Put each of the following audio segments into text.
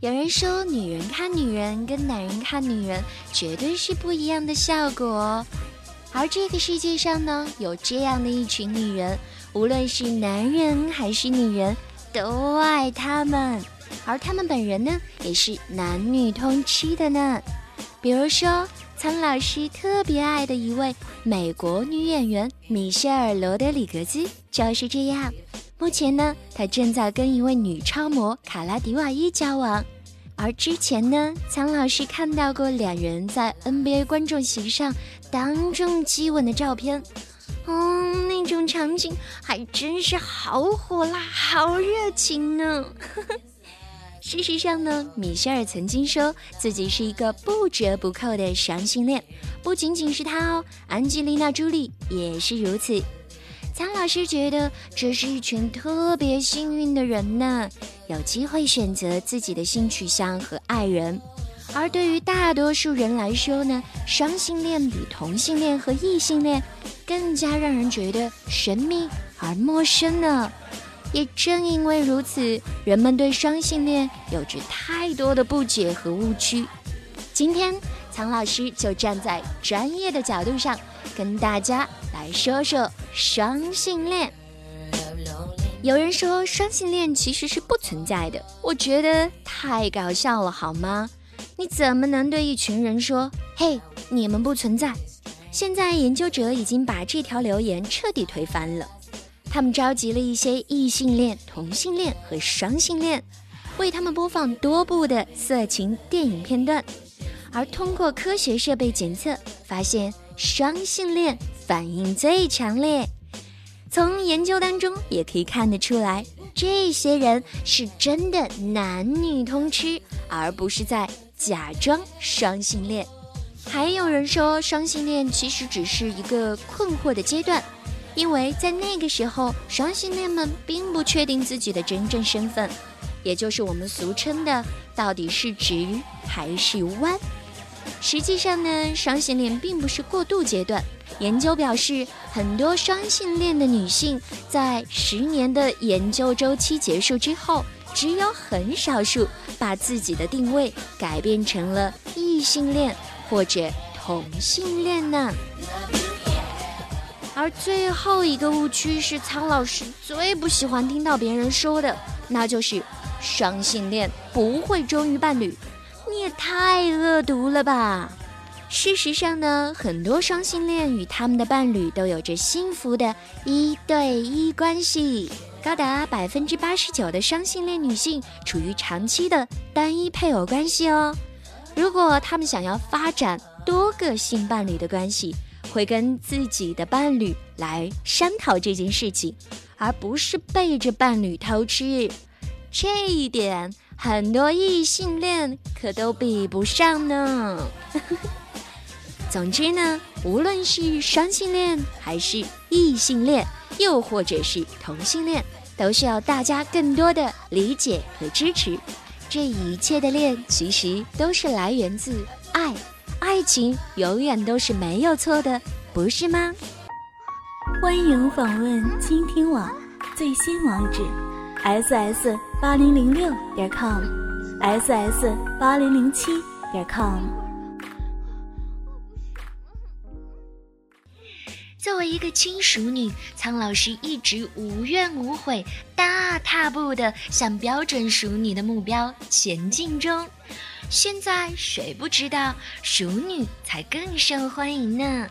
有人说，女人看女人跟男人看女人绝对是不一样的效果。而这个世界上呢，有这样的一群女人，无论是男人还是女人，都爱她们。而她们本人呢，也是男女通吃的呢。比如说，苍老师特别爱的一位美国女演员米歇尔·罗德里格兹就是这样。目前呢，他正在跟一位女超模卡拉迪瓦伊交往。而之前呢，苍老师看到过两人在 NBA 观众席上当众激吻的照片，嗯，那种场景还真是好火辣、好热情呢。事实上呢，米歇尔曾经说自己是一个不折不扣的双性恋，不仅仅是他哦，安吉丽娜·朱莉也是如此。苍老师觉得这是一群特别幸运的人呢，有机会选择自己的性取向和爱人。而对于大多数人来说呢，双性恋比同性恋和异性恋更加让人觉得神秘而陌生呢。也正因为如此，人们对双性恋有着太多的不解和误区。今天，苍老师就站在专业的角度上，跟大家来说说双性恋。有人说双性恋其实是不存在的，我觉得太搞笑了，好吗？你怎么能对一群人说“嘿，你们不存在”？现在研究者已经把这条留言彻底推翻了，他们召集了一些异性恋、同性恋和双性恋，为他们播放多部的色情电影片段。而通过科学设备检测，发现双性恋反应最强烈。从研究当中也可以看得出来，这些人是真的男女通吃，而不是在假装双性恋。还有人说，双性恋其实只是一个困惑的阶段，因为在那个时候，双性恋们并不确定自己的真正身份，也就是我们俗称的到底是直还是弯。实际上呢，双性恋并不是过渡阶段。研究表示，很多双性恋的女性在十年的研究周期结束之后，只有很少数把自己的定位改变成了异性恋或者同性恋呢。而最后一个误区是苍老师最不喜欢听到别人说的，那就是双性恋不会忠于伴侣。太恶毒了吧！事实上呢，很多双性恋与他们的伴侣都有着幸福的一对一关系，高达百分之八十九的双性恋女性处于长期的单一配偶关系哦。如果他们想要发展多个性伴侣的关系，会跟自己的伴侣来商讨这件事情，而不是背着伴侣偷吃。这一点。很多异性恋可都比不上呢。总之呢，无论是双性恋还是异性恋，又或者是同性恋，都需要大家更多的理解和支持。这一切的恋其实都是来源自爱，爱情永远都是没有错的，不是吗？欢迎访问倾听网最新网址。Ss 八零零六点 com，ss 八零零七点 com。作为一个亲熟女，苍老师一直无怨无悔，大踏步的向标准熟女的目标前进中。现在谁不知道熟女才更受欢迎呢？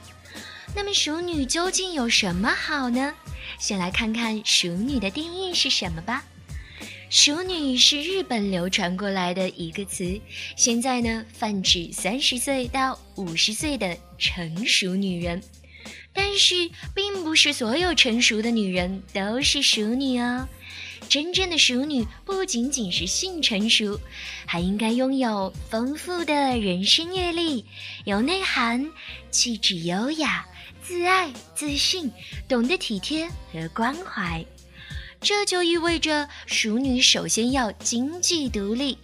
那么熟女究竟有什么好呢？先来看看“熟女”的定义是什么吧。熟女是日本流传过来的一个词，现在呢泛指三十岁到五十岁的成熟女人。但是，并不是所有成熟的女人都是熟女哦。真正的熟女不仅仅是性成熟，还应该拥有丰富的人生阅历，有内涵，气质优雅。自爱、自信，懂得体贴和关怀，这就意味着熟女首先要经济独立。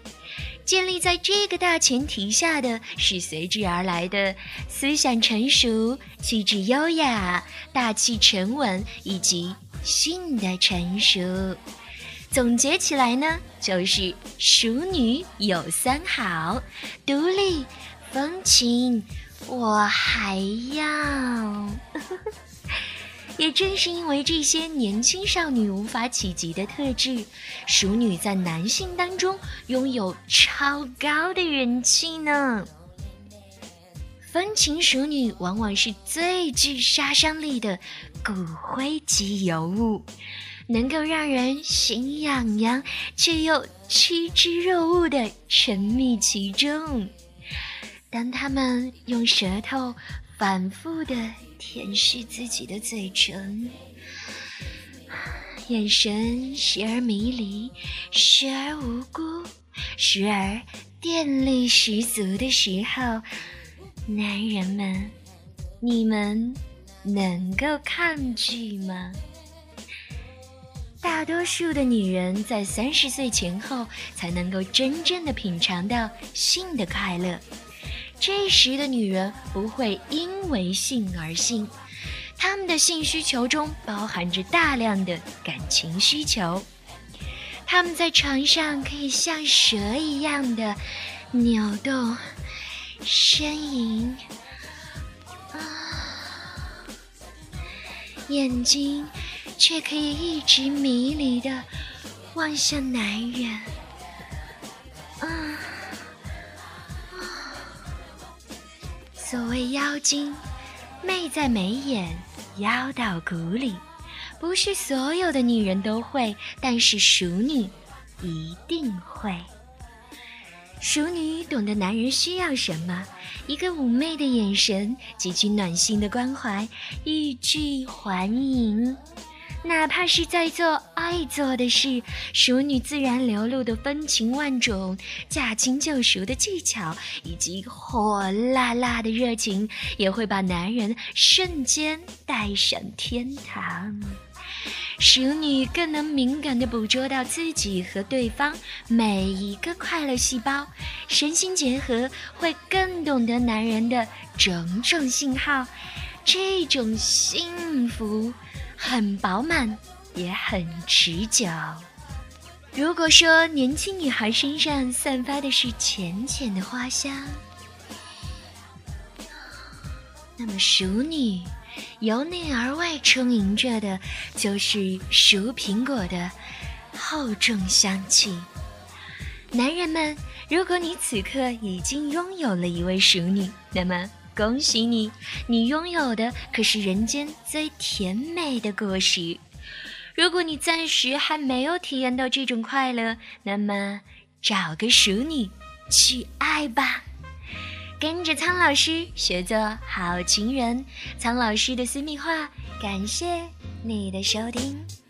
建立在这个大前提下的是随之而来的思想成熟、气质优雅、大气沉稳以及性的成熟。总结起来呢，就是熟女有三好：独立、风情，我还要。也正是因为这些年轻少女无法企及的特质，熟女在男性当中拥有超高的人气呢。风情熟女往往是最具杀伤力的骨灰级尤物，能够让人心痒痒却又趋之若鹜的沉迷其中。当他们用舌头反复的。舔舐自己的嘴唇，眼神时而迷离，时而无辜，时而电力十足的时候，男人们，你们能够抗拒吗？大多数的女人在三十岁前后才能够真正的品尝到性的快乐。这时的女人不会因为性而性，她们的性需求中包含着大量的感情需求。她们在床上可以像蛇一样的扭动、呻吟，啊，眼睛却可以一直迷离的望向男人，啊。所谓妖精，媚在眉眼，妖到骨里。不是所有的女人都会，但是熟女一定会。熟女懂得男人需要什么，一个妩媚的眼神，极具暖心的关怀，欲拒还迎。哪怕是在做爱做的事，熟女自然流露的风情万种、驾轻就熟的技巧，以及火辣辣的热情，也会把男人瞬间带上天堂。熟女更能敏感地捕捉到自己和对方每一个快乐细胞，身心结合，会更懂得男人的种种信号。这种幸福。很饱满，也很持久。如果说年轻女孩身上散发的是浅浅的花香，那么熟女由内而外充盈着的，就是熟苹果的厚重香气。男人们，如果你此刻已经拥有了一位熟女，那么。恭喜你，你拥有的可是人间最甜美的果实。如果你暂时还没有体验到这种快乐，那么找个熟女去爱吧。跟着苍老师学做好情人，苍老师的私密话。感谢你的收听。